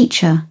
teacher.